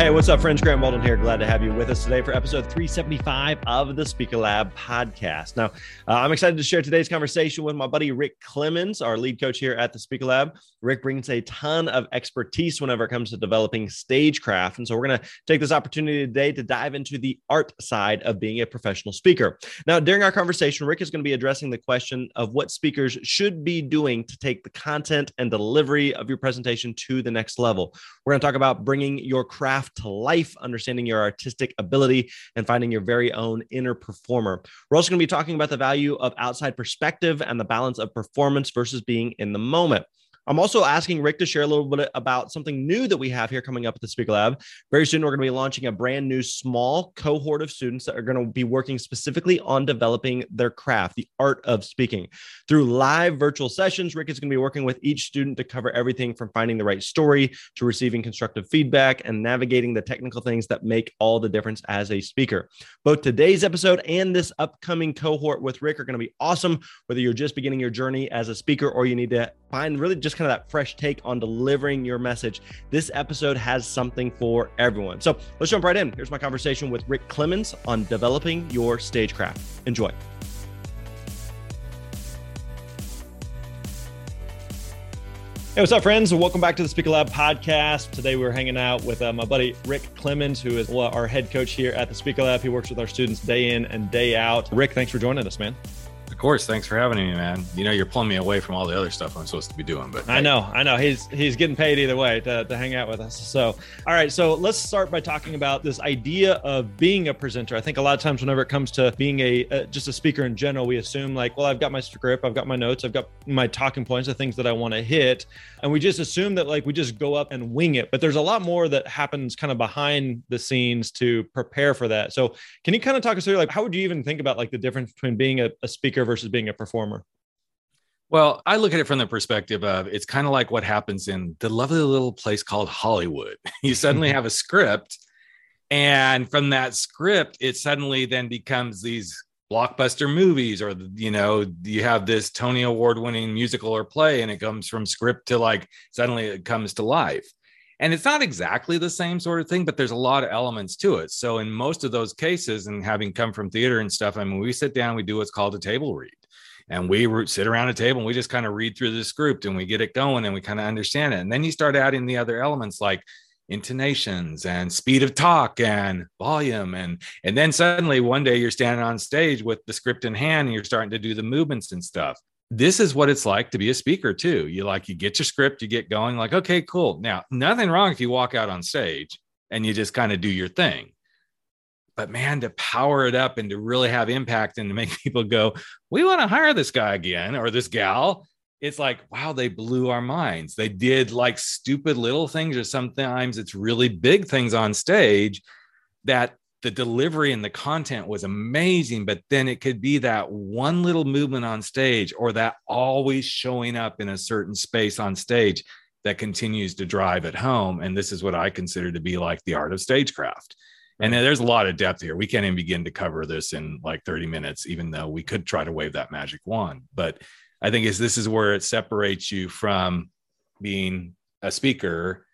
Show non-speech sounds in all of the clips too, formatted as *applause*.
Hey, what's up, friends? Grant Baldwin here. Glad to have you with us today for episode 375 of the Speaker Lab podcast. Now, uh, I'm excited to share today's conversation with my buddy Rick Clemons, our lead coach here at the Speaker Lab. Rick brings a ton of expertise whenever it comes to developing stagecraft. And so, we're going to take this opportunity today to dive into the art side of being a professional speaker. Now, during our conversation, Rick is going to be addressing the question of what speakers should be doing to take the content and delivery of your presentation to the next level. We're going to talk about bringing your craft to life, understanding your artistic ability, and finding your very own inner performer. We're also going to be talking about the value of outside perspective and the balance of performance versus being in the moment. I'm also asking Rick to share a little bit about something new that we have here coming up at the Speaker Lab. Very soon, we're going to be launching a brand new small cohort of students that are going to be working specifically on developing their craft, the art of speaking. Through live virtual sessions, Rick is going to be working with each student to cover everything from finding the right story to receiving constructive feedback and navigating the technical things that make all the difference as a speaker. Both today's episode and this upcoming cohort with Rick are going to be awesome, whether you're just beginning your journey as a speaker or you need to find really just kind of that fresh take on delivering your message. This episode has something for everyone. So let's jump right in. Here's my conversation with Rick Clemons on developing your stagecraft. Enjoy. Hey, what's up, friends? Welcome back to the Speaker Lab podcast. Today we're hanging out with uh, my buddy Rick Clemons, who is our head coach here at the Speaker Lab. He works with our students day in and day out. Rick, thanks for joining us, man course. Thanks for having me, man. You know, you're pulling me away from all the other stuff I'm supposed to be doing, but I know, I know. He's he's getting paid either way to, to hang out with us. So, all right. So let's start by talking about this idea of being a presenter. I think a lot of times, whenever it comes to being a uh, just a speaker in general, we assume like, well, I've got my script, I've got my notes, I've got my talking points, the things that I want to hit, and we just assume that like we just go up and wing it. But there's a lot more that happens kind of behind the scenes to prepare for that. So, can you kind of talk us through like how would you even think about like the difference between being a, a speaker versus being a performer? Well, I look at it from the perspective of it's kind of like what happens in the lovely little place called Hollywood. *laughs* You suddenly *laughs* have a script, and from that script, it suddenly then becomes these blockbuster movies, or you know, you have this Tony Award winning musical or play, and it comes from script to like suddenly it comes to life. And it's not exactly the same sort of thing, but there's a lot of elements to it. So, in most of those cases, and having come from theater and stuff, I mean, we sit down, we do what's called a table read and we sit around a table and we just kind of read through the script and we get it going and we kind of understand it. And then you start adding the other elements like intonations and speed of talk and volume and and then suddenly one day you're standing on stage with the script in hand and you're starting to do the movements and stuff this is what it's like to be a speaker too you like you get your script you get going like okay cool now nothing wrong if you walk out on stage and you just kind of do your thing but man, to power it up and to really have impact and to make *laughs* people go, we want to hire this guy again or this gal. It's like, wow, they blew our minds. They did like stupid little things, or sometimes it's really big things on stage that the delivery and the content was amazing, but then it could be that one little movement on stage or that always showing up in a certain space on stage that continues to drive it home. And this is what I consider to be like the art of stagecraft. And there's a lot of depth here. We can't even begin to cover this in like 30 minutes, even though we could try to wave that magic wand. But I think is this is where it separates you from being a speaker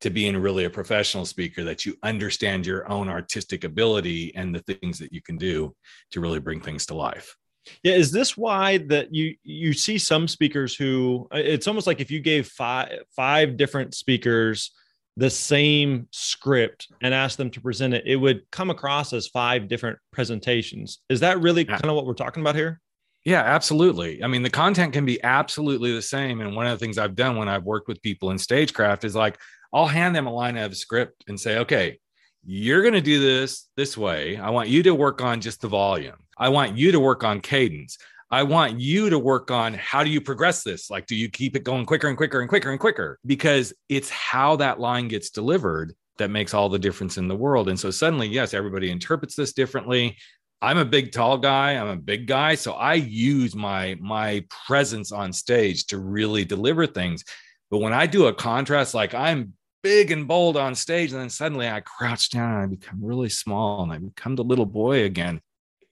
to being really a professional speaker that you understand your own artistic ability and the things that you can do to really bring things to life. Yeah, is this why that you you see some speakers who it's almost like if you gave five five different speakers the same script and asked them to present it, it would come across as five different presentations. Is that really kind of what we're talking about here? Yeah, absolutely. I mean, the content can be absolutely the same. And one of the things I've done when I've worked with people in stagecraft is like, I'll hand them a line of script and say, okay, you're going to do this this way. I want you to work on just the volume. I want you to work on cadence. I want you to work on how do you progress this? Like, do you keep it going quicker and quicker and quicker and quicker? Because it's how that line gets delivered that makes all the difference in the world. And so suddenly, yes, everybody interprets this differently. I'm a big tall guy, I'm a big guy, so I use my my presence on stage to really deliver things. But when I do a contrast like I'm big and bold on stage and then suddenly I crouch down and I become really small and I become the little boy again.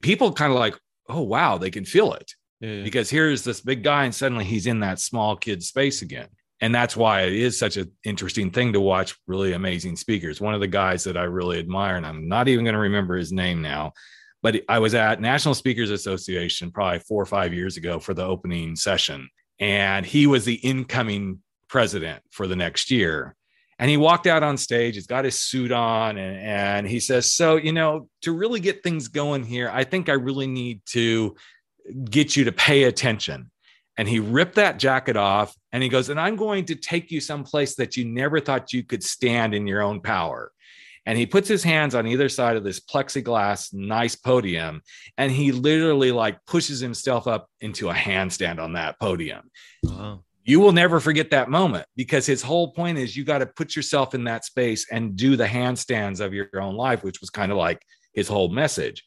People kind of like, oh wow, they can feel it. Yeah. Because here's this big guy, and suddenly he's in that small kid space again. And that's why it is such an interesting thing to watch really amazing speakers. One of the guys that I really admire, and I'm not even going to remember his name now, but I was at National Speakers Association probably four or five years ago for the opening session. And he was the incoming president for the next year. And he walked out on stage, he's got his suit on, and, and he says, So, you know, to really get things going here, I think I really need to get you to pay attention. And he ripped that jacket off and he goes, And I'm going to take you someplace that you never thought you could stand in your own power. And he puts his hands on either side of this plexiglass, nice podium, and he literally like pushes himself up into a handstand on that podium. Wow you will never forget that moment because his whole point is you got to put yourself in that space and do the handstands of your own life, which was kind of like his whole message.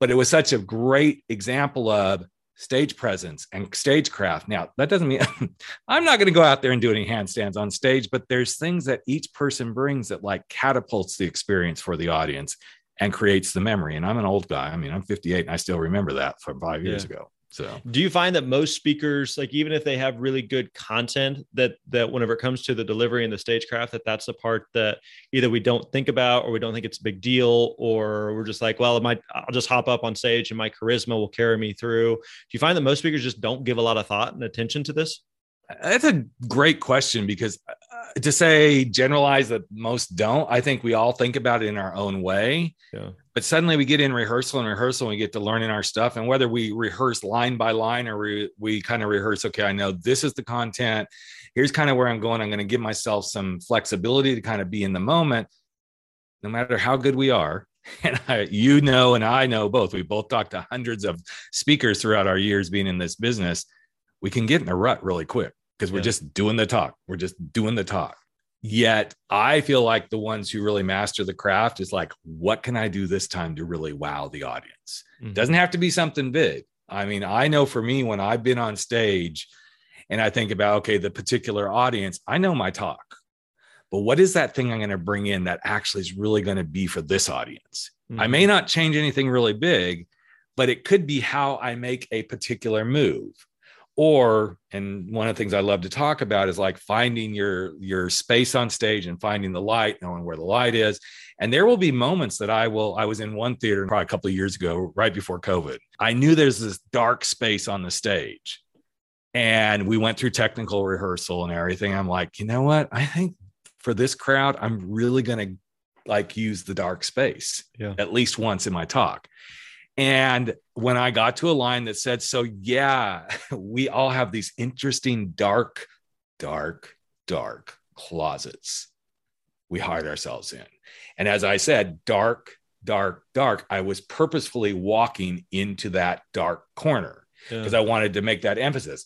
But it was such a great example of stage presence and stagecraft. Now, that doesn't mean *laughs* I'm not going to go out there and do any handstands on stage, but there's things that each person brings that like catapults the experience for the audience and creates the memory. And I'm an old guy. I mean, I'm 58 and I still remember that from five years yeah. ago. So, do you find that most speakers, like even if they have really good content, that that whenever it comes to the delivery and the stagecraft, that that's the part that either we don't think about, or we don't think it's a big deal, or we're just like, well, I'll just hop up on stage and my charisma will carry me through. Do you find that most speakers just don't give a lot of thought and attention to this? That's a great question because uh, to say generalize that most don't, I think we all think about it in our own way. Yeah. But suddenly we get in rehearsal and rehearsal and we get to learning our stuff. And whether we rehearse line by line or we, we kind of rehearse, okay, I know this is the content. Here's kind of where I'm going. I'm going to give myself some flexibility to kind of be in the moment, no matter how good we are. *laughs* And I, you know, and I know both. We both talked to hundreds of speakers throughout our years being in this business. We can get in a rut really quick because we're yeah. just doing the talk. We're just doing the talk. Yet I feel like the ones who really master the craft is like, what can I do this time to really wow the audience? Mm-hmm. Doesn't have to be something big. I mean, I know for me, when I've been on stage and I think about, okay, the particular audience, I know my talk, but what is that thing I'm going to bring in that actually is really going to be for this audience? Mm-hmm. I may not change anything really big, but it could be how I make a particular move or and one of the things i love to talk about is like finding your your space on stage and finding the light knowing where the light is. And there will be moments that i will i was in one theater probably a couple of years ago right before covid. I knew there's this dark space on the stage. And we went through technical rehearsal and everything. I'm like you know what? I think for this crowd i'm really going to like use the dark space yeah. at least once in my talk and when I got to a line that said, So, yeah, *laughs* we all have these interesting, dark, dark, dark closets we hide ourselves in. And as I said, dark, dark, dark, I was purposefully walking into that dark corner because yeah. I wanted to make that emphasis.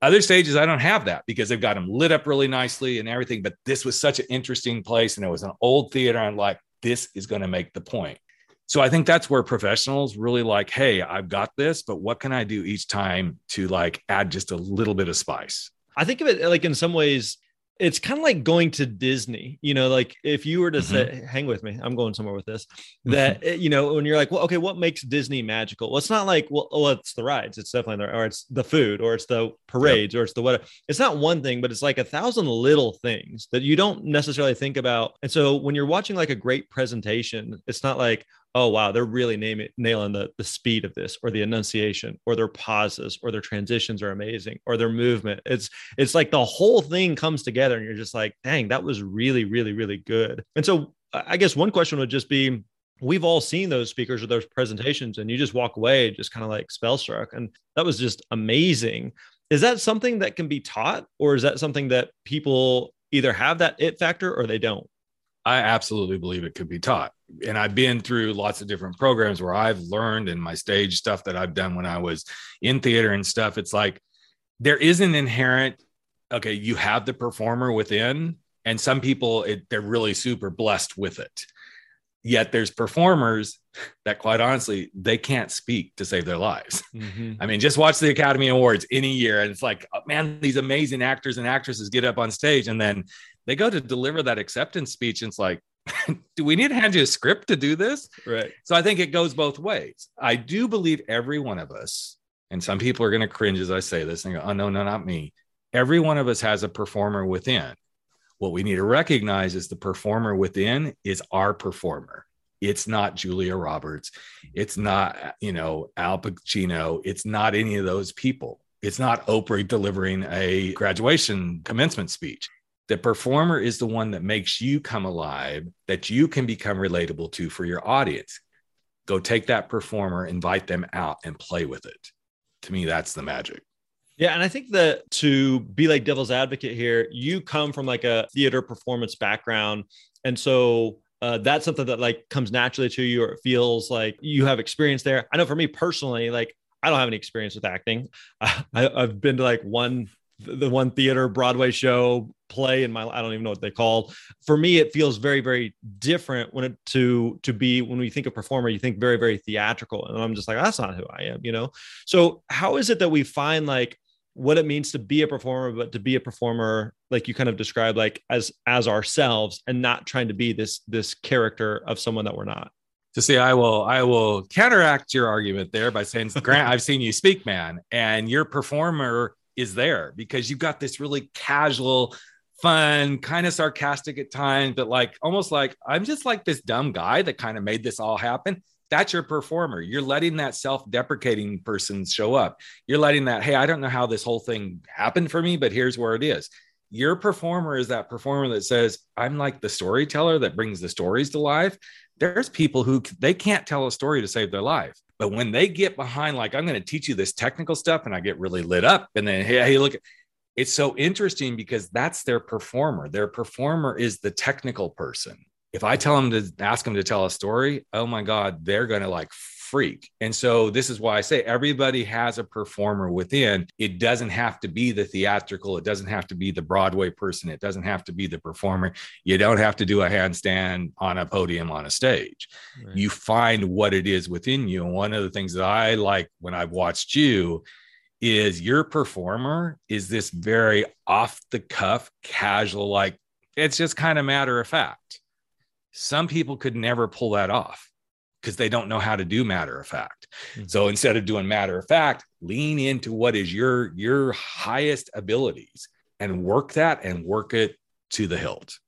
Other stages, I don't have that because they've got them lit up really nicely and everything. But this was such an interesting place. And it was an old theater. I'm like, this is going to make the point. So I think that's where professionals really like, hey, I've got this, but what can I do each time to like add just a little bit of spice? I think of it like in some ways, it's kind of like going to Disney, you know, like if you were to mm-hmm. say, hang with me, I'm going somewhere with this, that, *laughs* you know, when you're like, well, okay, what makes Disney magical? Well, it's not like, well, oh, it's the rides. It's definitely, the, or it's the food or it's the parades yep. or it's the what. It's not one thing, but it's like a thousand little things that you don't necessarily think about. And so when you're watching like a great presentation, it's not like, oh wow they're really nailing the the speed of this or the enunciation or their pauses or their transitions are amazing or their movement. It's it's like the whole thing comes together and you're just like dang that was really really really good. And so i guess one question would just be we've all seen those speakers or those presentations and you just walk away just kind of like spellstruck and that was just amazing. Is that something that can be taught or is that something that people either have that it factor or they don't? I absolutely believe it could be taught. And I've been through lots of different programs where I've learned in my stage stuff that I've done when I was in theater and stuff. It's like there is an inherent, okay, you have the performer within, and some people, it, they're really super blessed with it. Yet there's performers that, quite honestly, they can't speak to save their lives. Mm-hmm. I mean, just watch the Academy Awards any year, and it's like, oh, man, these amazing actors and actresses get up on stage, and then they go to deliver that acceptance speech and it's like *laughs* do we need to hand you a script to do this? Right. So i think it goes both ways. I do believe every one of us and some people are going to cringe as i say this and go oh no no not me. Every one of us has a performer within. What we need to recognize is the performer within is our performer. It's not julia roberts. It's not you know al pacino. It's not any of those people. It's not oprah delivering a graduation commencement speech the performer is the one that makes you come alive, that you can become relatable to for your audience. Go take that performer, invite them out, and play with it. To me, that's the magic. Yeah, and I think that to be like devil's advocate here, you come from like a theater performance background, and so uh, that's something that like comes naturally to you, or it feels like you have experience there. I know for me personally, like I don't have any experience with acting. *laughs* I, have been to like one the one theater Broadway show play in my I don't even know what they call. For me, it feels very very different when it to to be when we think of performer, you think very very theatrical, and I'm just like that's not who I am, you know. So how is it that we find like what it means to be a performer, but to be a performer like you kind of described like as as ourselves and not trying to be this this character of someone that we're not to see i will i will counteract your argument there by saying grant i've seen you speak man and your performer is there because you've got this really casual, fun, kind of sarcastic at times, but like almost like I'm just like this dumb guy that kind of made this all happen. That's your performer. You're letting that self deprecating person show up. You're letting that, hey, I don't know how this whole thing happened for me, but here's where it is. Your performer is that performer that says, I'm like the storyteller that brings the stories to life. There's people who they can't tell a story to save their life. But when they get behind, like, I'm going to teach you this technical stuff, and I get really lit up, and then, hey, hey, look, it's so interesting because that's their performer. Their performer is the technical person. If I tell them to ask them to tell a story, oh my God, they're going to like freak. And so this is why I say everybody has a performer within. It doesn't have to be the theatrical, it doesn't have to be the Broadway person, it doesn't have to be the performer. You don't have to do a handstand on a podium on a stage. Right. You find what it is within you. And one of the things that I like when I've watched you is your performer is this very off the cuff, casual, like it's just kind of matter of fact. Some people could never pull that off because they don't know how to do matter of fact. Mm-hmm. So instead of doing matter of fact, lean into what is your your highest abilities and work that and work it to the hilt.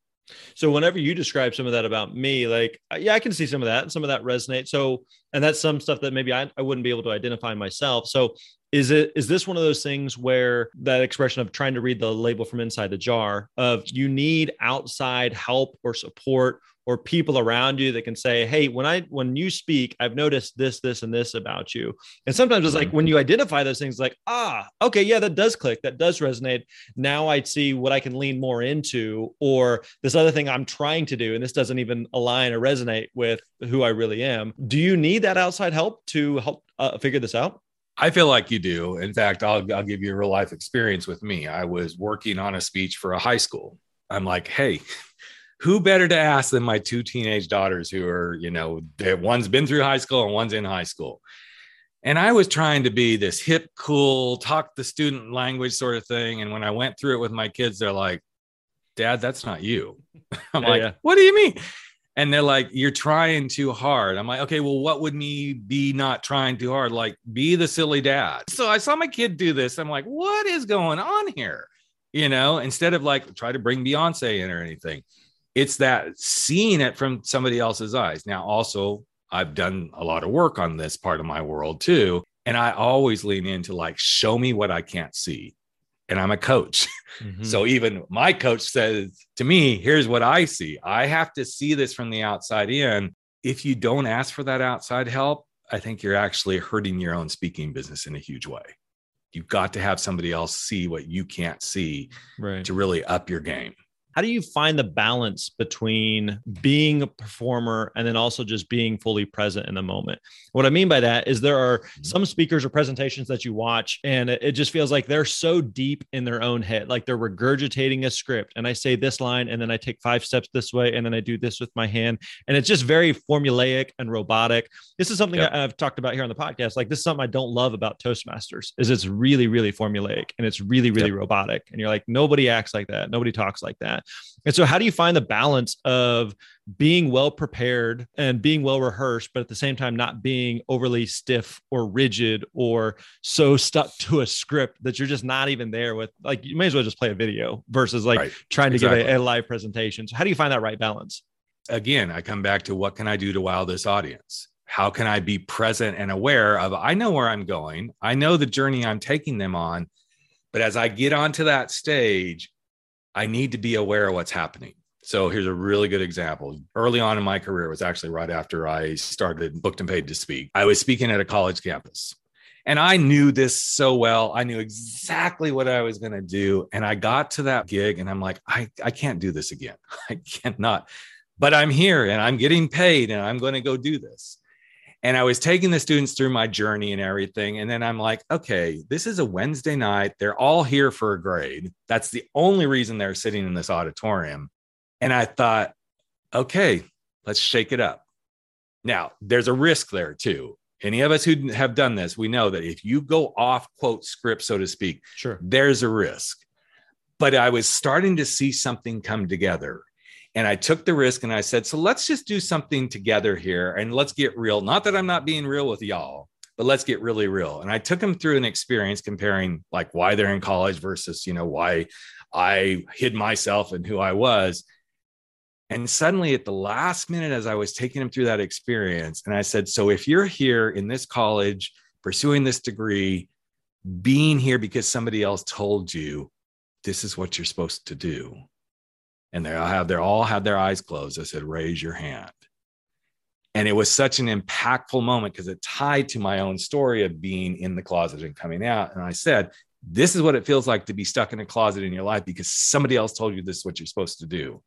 So whenever you describe some of that about me, like uh, yeah, I can see some of that and some of that resonate. So and that's some stuff that maybe I, I wouldn't be able to identify myself. So is it is this one of those things where that expression of trying to read the label from inside the jar of you need outside help or support or people around you that can say hey when i when you speak i've noticed this this and this about you and sometimes it's like when you identify those things like ah okay yeah that does click that does resonate now i see what i can lean more into or this other thing i'm trying to do and this doesn't even align or resonate with who i really am do you need that outside help to help uh, figure this out I feel like you do. In fact, I'll, I'll give you a real life experience with me. I was working on a speech for a high school. I'm like, hey, who better to ask than my two teenage daughters who are, you know, one's been through high school and one's in high school. And I was trying to be this hip, cool, talk the student language sort of thing. And when I went through it with my kids, they're like, Dad, that's not you. *laughs* I'm yeah, like, yeah. what do you mean? And they're like, you're trying too hard. I'm like, okay, well, what would me be not trying too hard? Like, be the silly dad. So I saw my kid do this. I'm like, what is going on here? You know, instead of like try to bring Beyonce in or anything it's that seeing it from somebody else's eyes. Now, also, I've done a lot of work on this part of my world too. And I always lean into like, show me what I can't see. And I'm a coach. *laughs* Mm-hmm. So even my coach says to me, here's what I see. I have to see this from the outside in. If you don't ask for that outside help, I think you're actually hurting your own speaking business in a huge way. You've got to have somebody else see what you can't see right. to really up your game how do you find the balance between being a performer and then also just being fully present in the moment what i mean by that is there are mm-hmm. some speakers or presentations that you watch and it just feels like they're so deep in their own head like they're regurgitating a script and i say this line and then i take five steps this way and then i do this with my hand and it's just very formulaic and robotic this is something yep. i've talked about here on the podcast like this is something i don't love about toastmasters is it's really really formulaic and it's really really yep. robotic and you're like nobody acts like that nobody talks like that and so, how do you find the balance of being well prepared and being well rehearsed, but at the same time, not being overly stiff or rigid or so stuck to a script that you're just not even there with? Like, you may as well just play a video versus like right. trying to exactly. give a, a live presentation. So, how do you find that right balance? Again, I come back to what can I do to wow this audience? How can I be present and aware of I know where I'm going, I know the journey I'm taking them on. But as I get onto that stage, I need to be aware of what's happening. So here's a really good example. Early on in my career, it was actually right after I started booked and paid to speak. I was speaking at a college campus. And I knew this so well. I knew exactly what I was going to do. And I got to that gig and I'm like, I, I can't do this again. *laughs* I cannot. But I'm here and I'm getting paid and I'm going to go do this. And I was taking the students through my journey and everything. And then I'm like, okay, this is a Wednesday night. They're all here for a grade. That's the only reason they're sitting in this auditorium. And I thought, okay, let's shake it up. Now, there's a risk there too. Any of us who have done this, we know that if you go off quote script, so to speak, sure, there's a risk. But I was starting to see something come together. And I took the risk and I said, so let's just do something together here and let's get real. Not that I'm not being real with y'all, but let's get really real. And I took them through an experience comparing like why they're in college versus, you know, why I hid myself and who I was. And suddenly at the last minute, as I was taking them through that experience, and I said, so if you're here in this college pursuing this degree, being here because somebody else told you this is what you're supposed to do and they all have they all had their eyes closed. I said, raise your hand. And it was such an impactful moment because it tied to my own story of being in the closet and coming out. And I said, this is what it feels like to be stuck in a closet in your life because somebody else told you this is what you're supposed to do.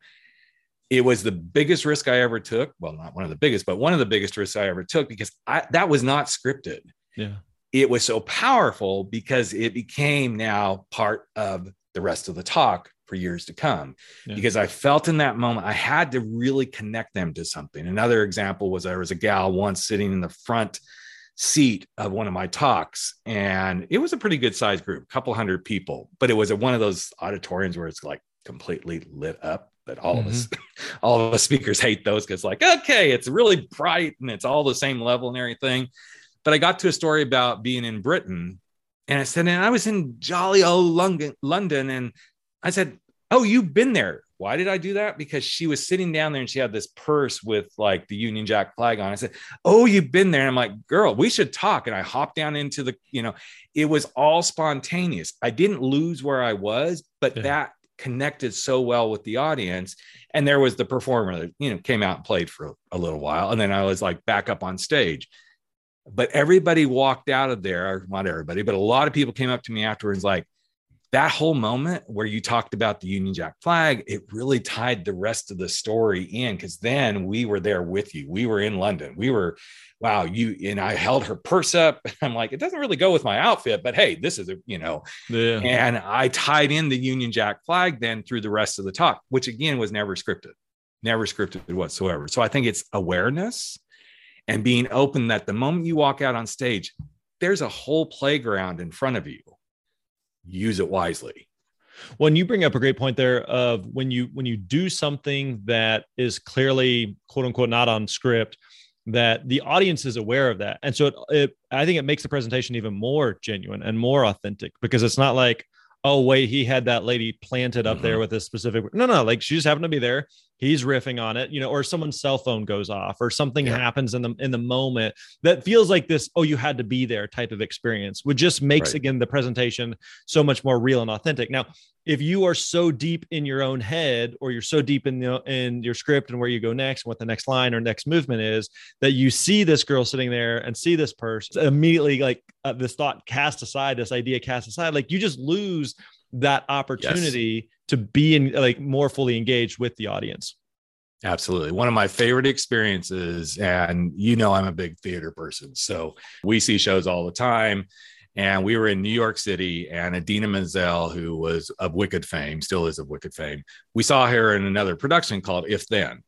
It was the biggest risk I ever took. Well, not one of the biggest, but one of the biggest risks I ever took because I, that was not scripted. Yeah. It was so powerful because it became now part of the rest of the talk for years to come yeah. because I felt in that moment I had to really connect them to something. Another example was there was a gal once sitting in the front seat of one of my talks and it was a pretty good sized group, a couple hundred people, but it was at one of those auditoriums where it's like completely lit up that all mm-hmm. of us *laughs* all of us speakers hate those because like okay it's really bright and it's all the same level and everything but i got to a story about being in britain and i said and i was in jolly old london london and I said, Oh, you've been there. Why did I do that? Because she was sitting down there and she had this purse with like the Union Jack flag on. I said, Oh, you've been there. And I'm like, Girl, we should talk. And I hopped down into the, you know, it was all spontaneous. I didn't lose where I was, but yeah. that connected so well with the audience. And there was the performer that, you know, came out and played for a little while. And then I was like back up on stage. But everybody walked out of there, not everybody, but a lot of people came up to me afterwards, like, that whole moment where you talked about the Union Jack flag, it really tied the rest of the story in because then we were there with you. We were in London. We were, wow, you and I held her purse up. *laughs* I'm like, it doesn't really go with my outfit, but hey, this is a, you know, yeah. and I tied in the Union Jack flag then through the rest of the talk, which again was never scripted, never scripted whatsoever. So I think it's awareness and being open that the moment you walk out on stage, there's a whole playground in front of you use it wisely. When you bring up a great point there of when you when you do something that is clearly quote unquote not on script that the audience is aware of that. And so it, it, i think it makes the presentation even more genuine and more authentic because it's not like oh wait he had that lady planted up mm-hmm. there with a specific no no like she just happened to be there he's riffing on it, you know, or someone's cell phone goes off or something Yeah. happens in the in the moment that feels like this, oh, you had to be there type of experience, which just makes Right. again the presentation so much more real and authentic. Now, if you are so deep in your own head or you're so deep in the in your script and where you go next and what the next line or next movement is that you see this girl sitting there and see this person immediately like uh, this thought cast aside this idea cast aside like you just lose that opportunity to be in like more fully engaged with the audience Absolutely. One of my favorite experiences, and you know, I'm a big theater person. So we see shows all the time. And we were in New York City, and Idina Menzel, who was of Wicked fame, still is of Wicked fame, we saw her in another production called If Then.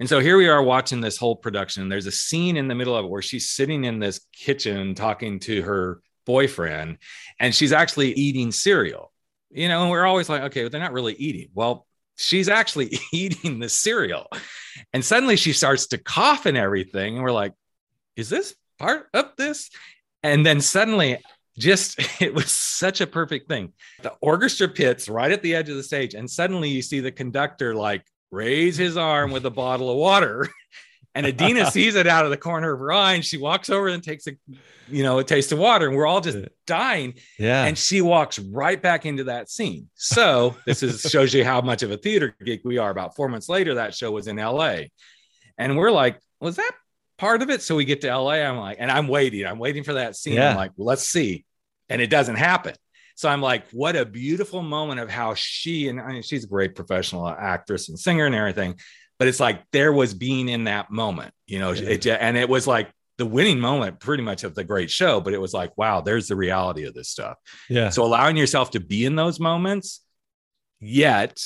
And so here we are watching this whole production. There's a scene in the middle of it where she's sitting in this kitchen talking to her boyfriend, and she's actually eating cereal. You know, and we're always like, okay, but they're not really eating. Well, she's actually *laughs* eating the cereal. And suddenly she starts to cough and everything. And we're like, is this part of this? And then suddenly, just *laughs* it was such a perfect thing. The orchestra pits right at the edge of the stage. And suddenly you see the conductor like raise his arm with a bottle of water. *laughs* And Idina *laughs* sees it out of the corner of her eye and she walks over and takes a, you know, a taste of water. And we're all just dying yeah and she walks right back into that scene. So this is shows you how much of a theater geek we are. About four months later, that show was in LA, and we're like, was that part of it? So we get to LA. I'm like, and I'm waiting. I'm waiting for that scene. Yeah. I'm like, well, let's see, and it doesn't happen. So I'm like, what a beautiful moment of how she and I mean, she's a great professional actress and singer and everything, but it's like there was being in that moment, you know, Yeah. it and it was like the winning moment pretty much of the great show, but it was like, wow, there's the reality of this stuff. yeah So allowing yourself to be in those moments, yet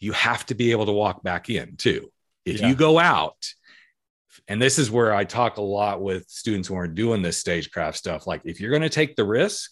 you have to be able to walk back in too. If Yeah. you go out, and this is where I talk a lot with students who aren't doing this stagecraft stuff. Like, if you're going to take the risk,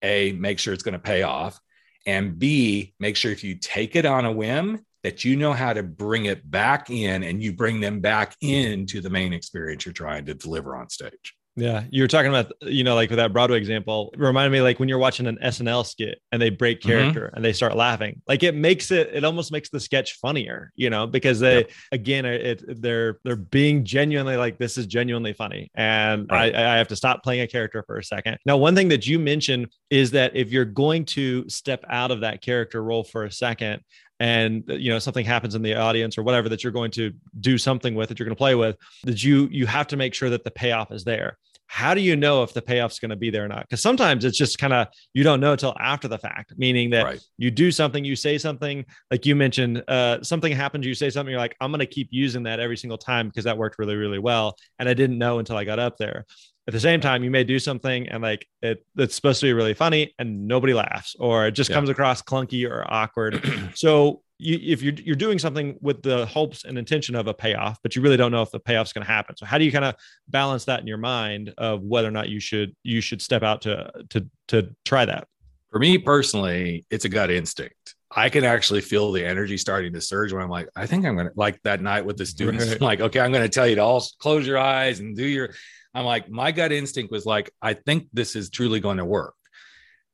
A, make sure it's going to pay off. And B, make sure if you take it on a whim, that you know how to bring it back in and you bring them back into the main experience you're trying to deliver on stage. Yeah, you were talking about, you know, like with that Broadway example, it reminded me like when you're watching an SNL skit and they break Mhm. character and they start laughing, like it makes it, it almost makes the sketch funnier, you know, because they, Yep. again, it, they're, they're being genuinely like, this is genuinely funny. And Right. I, I have to stop playing a character for a second. Now, one thing that you mentioned is that if you're going to step out of that character role for a second, and you know something happens in the audience or whatever that you're going to do something with that you're going to play with that you you have to make sure that the payoff is there. How do you know if the payoff's going to be there or not? Because sometimes it's just kind of you don't know until after the fact meaning that Right. you do something you say something like you mentioned uh, something happens you say something you're like i'm going to keep using that every single time because that worked really really well and i didn't know until i got up there at the same time you may do something and like it it's supposed to be really funny and nobody laughs or it just Yeah. comes across clunky or awkward *clears throat* so you, if you're you're doing something with the hopes and intention of a payoff, but you really don't know if the payoff's going to happen. So how do you kind of balance that in your mind of whether or not you should you should step out to to to try that? For me personally, it's a gut instinct. I can actually feel the energy starting to surge when I'm like, I think I'm gonna like that night with the students. Right. I'm *laughs* like, okay, I'm gonna tell you to all close your eyes and do your. I'm like, my gut instinct was like, I think this is truly going to work.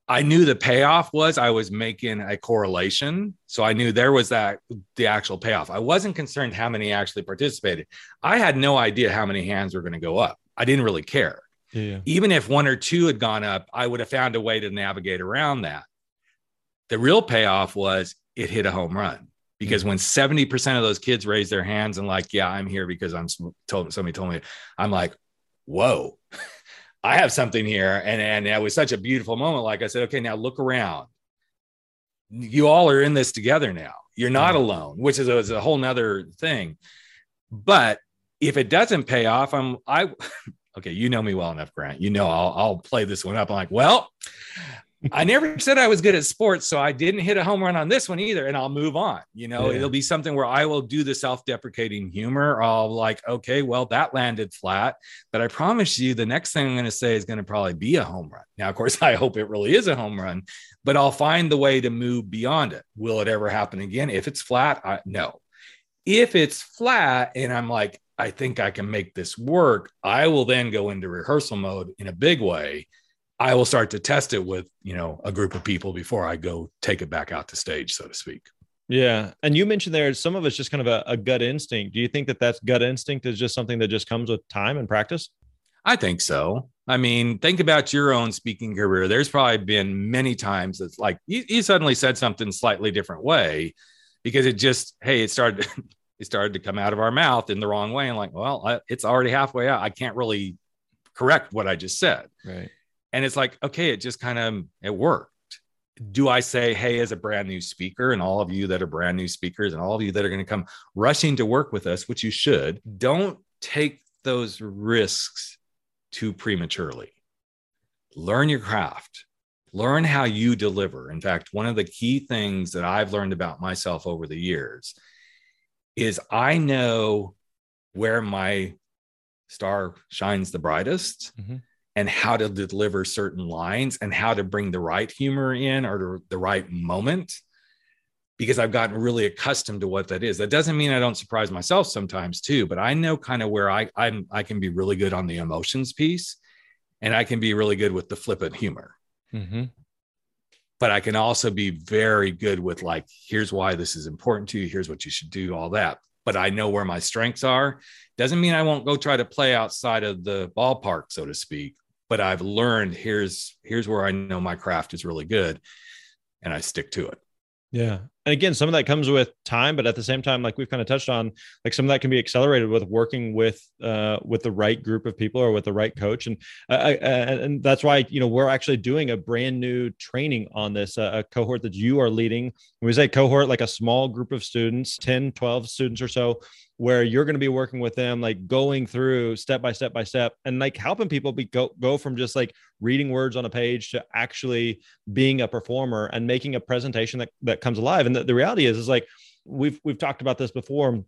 I knew the payoff was I was making a correlation. So I knew there was that the actual payoff. I wasn't concerned how many actually participated. I had no idea how many hands were going to go up. I didn't really care Yeah. even if one or two had gone up, I would have found a way to navigate around that. The real payoff was it hit a home run because mm. when 70% of those kids raised their hands and like, yeah, I'm here because I'm told somebody told me, I'm like, whoa, I have something here. And, and it was such a beautiful moment. Like I said, okay, now look around. You all are in this together now. You're not alone, which is a, is a whole nother thing. But if it doesn't pay off, I'm I *laughs* okay, you know me well enough, Grant. You know I'll I'll play this one up. I'm like, well, I never said I was good at sports, so I didn't hit a home run on this one either, and I'll move on. You know, Yeah. it'll be something where I will do the self-deprecating humor. I'll like, okay, well, that landed flat, but I promise you, the next thing I'm going to say is going to probably be a home run. Now, of course, *laughs* I hope it really is a home run, but I'll find the way to move beyond it. Will it ever happen again? If it's flat, I, no. If it's flat, and I'm like, I think I can make this work, I will then go into rehearsal mode in a big way. I will start to test it with, you know, a group of people before I go take it back out to stage, so to speak. Yeah. And you mentioned there some of it's just kind of a, a, gut instinct. Do you think that that's gut instinct is just something that just comes with time and practice? I think so. I mean, think about your own speaking career. There's probably been many times it's like you, you suddenly said something slightly different way because it just, hey, it started, *laughs* it started to come out of our mouth in the wrong way. And like, well, I, it's already halfway out. I can't really correct what I just said. Right. And it's like, okay, it just kind of, it worked do I say, hey, as a brand new speaker, and all of you that are brand new speakers, and all of you that are going to come rushing to work with us, which you should, don't take those risks too prematurely. Learn your craft, learn how you deliver. In fact, one of the key things that I've learned about myself over the years is I know where my star shines the brightest. Mm-hmm and how to deliver certain lines and how to bring the right humor in or the right moment because I've gotten really accustomed to what that is. That doesn't mean I don't surprise myself sometimes too, but I know kind of where I I'm I can be really good on the emotions piece and I can be really good with the flippant humor. Mm-hmm. But I can also be very good with like, here's why this is important to you. Here's what you should do, all that. But I know where my strengths are. Doesn't mean I won't go try to play outside of the ballpark, so to speak but I've learned here's here's where I know my craft is really good and I stick to it. Yeah. And again, some of that comes with time, but at the same time, like we've kind of touched on, like some of that can be accelerated with working with uh, with the right group of people or with the right coach, and uh, and that's why you know we're actually doing a brand new training on this, uh, a cohort that you are leading. When we say cohort, like a small group of students, 10, 12 students or so, where you're going to be working with them like going through step by step by step and like helping people be go, go from just like reading words on a page to actually being a performer and making a presentation that, that comes alive and the, the reality is is like we've we've talked about this before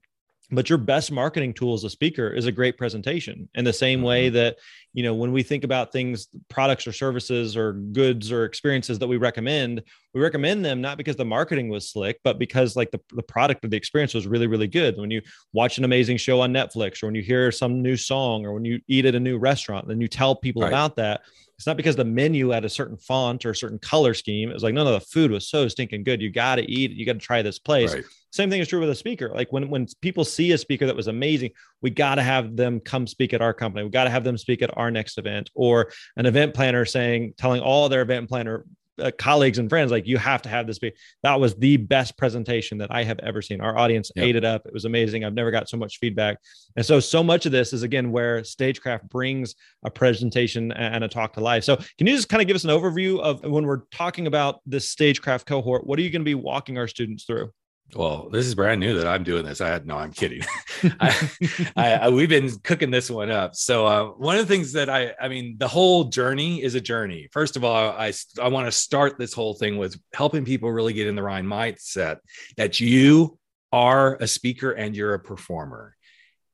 but your best marketing tool as a speaker is a great presentation in the same way mm-hmm. that you know when we think about things products or services or goods or experiences that we recommend we recommend them not because the marketing was slick but because like the, the product or the experience was really really good when you watch an amazing show on netflix or when you hear some new song or when you eat at a new restaurant then you tell people right. about that it's not because the menu had a certain font or a certain color scheme. It was like, no, no, the food was so stinking good. You got to eat it. You got to try this place. Right. Same thing is true with a speaker. Like when, when people see a speaker that was amazing, we got to have them come speak at our company. We got to have them speak at our next event or an event planner saying, telling all their event planner uh, colleagues and friends like you have to have this be that was the best presentation that i have ever seen. Our audience ate it up. It was amazing. I've never got so much feedback. And so so much of this is again where stagecraft brings a presentation and a talk to life. So can you just kind of give us an overview of when we're talking about this stagecraft cohort what are you going to be walking our students through well, this is brand new that I'm doing this. I had no, I'm kidding. *laughs* *laughs* I, I, I, we've been cooking this one up. So uh, one of the things that I, I mean, the whole journey is a journey. First of all, I, I want to start this whole thing with helping people really get in the right mindset that you are a speaker and you're a performer.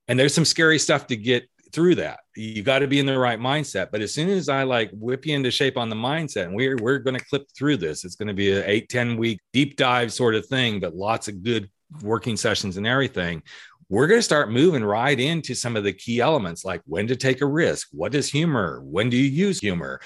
And there's some scary stuff to get through that. You got to be in the right mindset. But as soon as I like whip you into shape on the mindset, and we're we're going to clip through this, it's going to be an eight ten week deep dive sort of thing, but lots of good working sessions and everything. We're going to start moving right into some of the key elements like when to take a risk, what is humor, when do you use humor,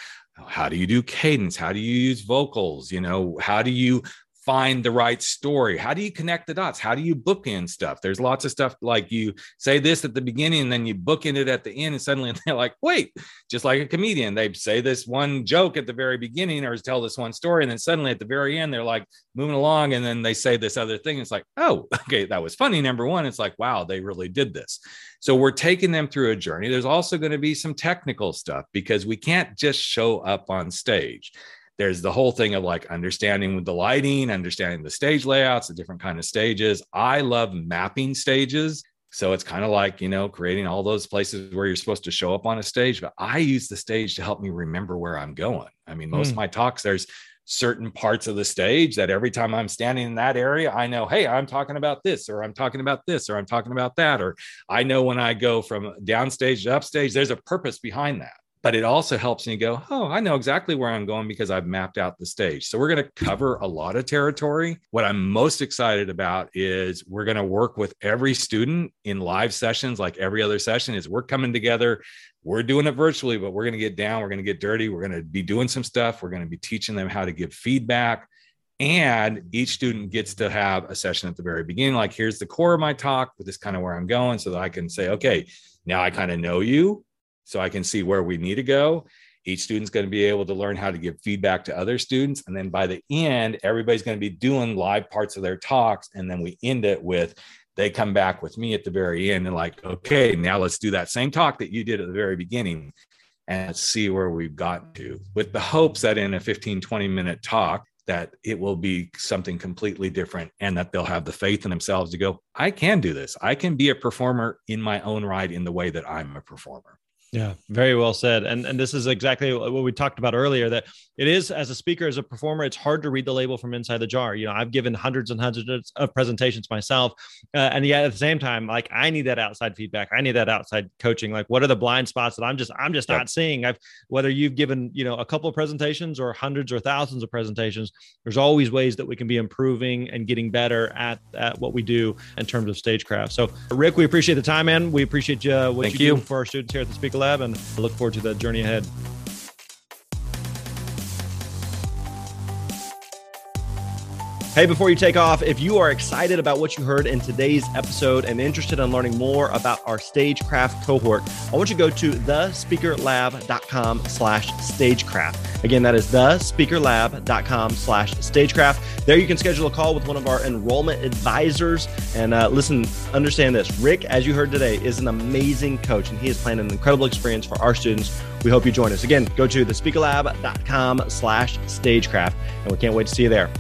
how do you do cadence how do you use vocals you know how do you find the right story? How do you connect the dots? How do you book in stuff? There's lots of stuff like you say this at the beginning and then you book in it at the end, and suddenly *laughs* they're like, wait, just like a comedian, they say this one joke at the very beginning or tell this one story, and then suddenly at the very end, they're like moving along, and then they say this other thing. It's like, oh, *laughs* okay, that was funny. Number one, it's like, wow, they really did this. So we're taking them through a journey. There's also going to be some technical stuff because we can't just show up on stage there's the whole thing of like understanding with the lighting understanding the stage layouts the different kind of stages. I love mapping stages. So it's kind of like you know creating all those places where you're supposed to show up on a stage but i use the stage to help me remember where i'm going. I mean most mm. of my talks there's certain parts of the stage that every time i'm standing in that area i know hey i'm talking about this or i'm talking about this or i'm talking about that or i know when i go from downstage to upstage there's a purpose behind that but it also helps me go, oh, I know exactly where I'm going because I've mapped out the stage. So we're going to cover a lot of territory. What I'm most excited about is we're going to work with every student in live sessions, like every other session. Is we're coming together, we're doing it virtually, but we're going to get down, we're going to get dirty, we're going to be doing some stuff, we're going to be teaching them how to give feedback. And each student gets to have a session at the very beginning. Like, here's the core of my talk, but this kind of where I'm going, so that I can say, okay, now I kind of know you, so I can see where we need to go. Each student's going to be able to learn how to give feedback to other students. And then by the end, everybody's going to be doing live parts of their talks. And then we end it with they come back with me at the very end and like, okay, now let's do that same talk that you did at the very beginning and see where we've gotten to with the hopes that in a 15, 20 minute talk, that it will be something completely different and that they'll have the faith in themselves to go, I can do this. I can be a performer in my own right in the way that I'm a performer. Yeah, very well said. And and this is exactly what we talked about earlier that it is as a speaker as a performer it's hard to read the label from inside the jar. You know, I've given hundreds and hundreds of presentations myself uh, and yet at the same time like I need that outside feedback. I need that outside coaching. Like what are the blind spots that I'm just I'm just yep. not seeing? I've whether you've given, you know, a couple of presentations or hundreds or thousands of presentations, there's always ways that we can be improving and getting better at at what we do in terms of stagecraft. So Rick, we appreciate the time man. We appreciate you uh, what Thank you, you do for our students here at the Speaker Lab, and look forward to that journey ahead. Hey, before you take off, if you are excited about what you heard in today's episode and interested in learning more about our Stagecraft cohort, I want you to go to thespeakerlab.com slash stagecraft. Again, that is thespeakerlab.com slash stagecraft. There you can schedule a call with one of our enrollment advisors. And uh, listen, understand this. Rick, as you heard today, is an amazing coach, and he has planned an incredible experience for our students. We hope you join us. Again, go to thespeakerlab.com slash stagecraft, and we can't wait to see you there.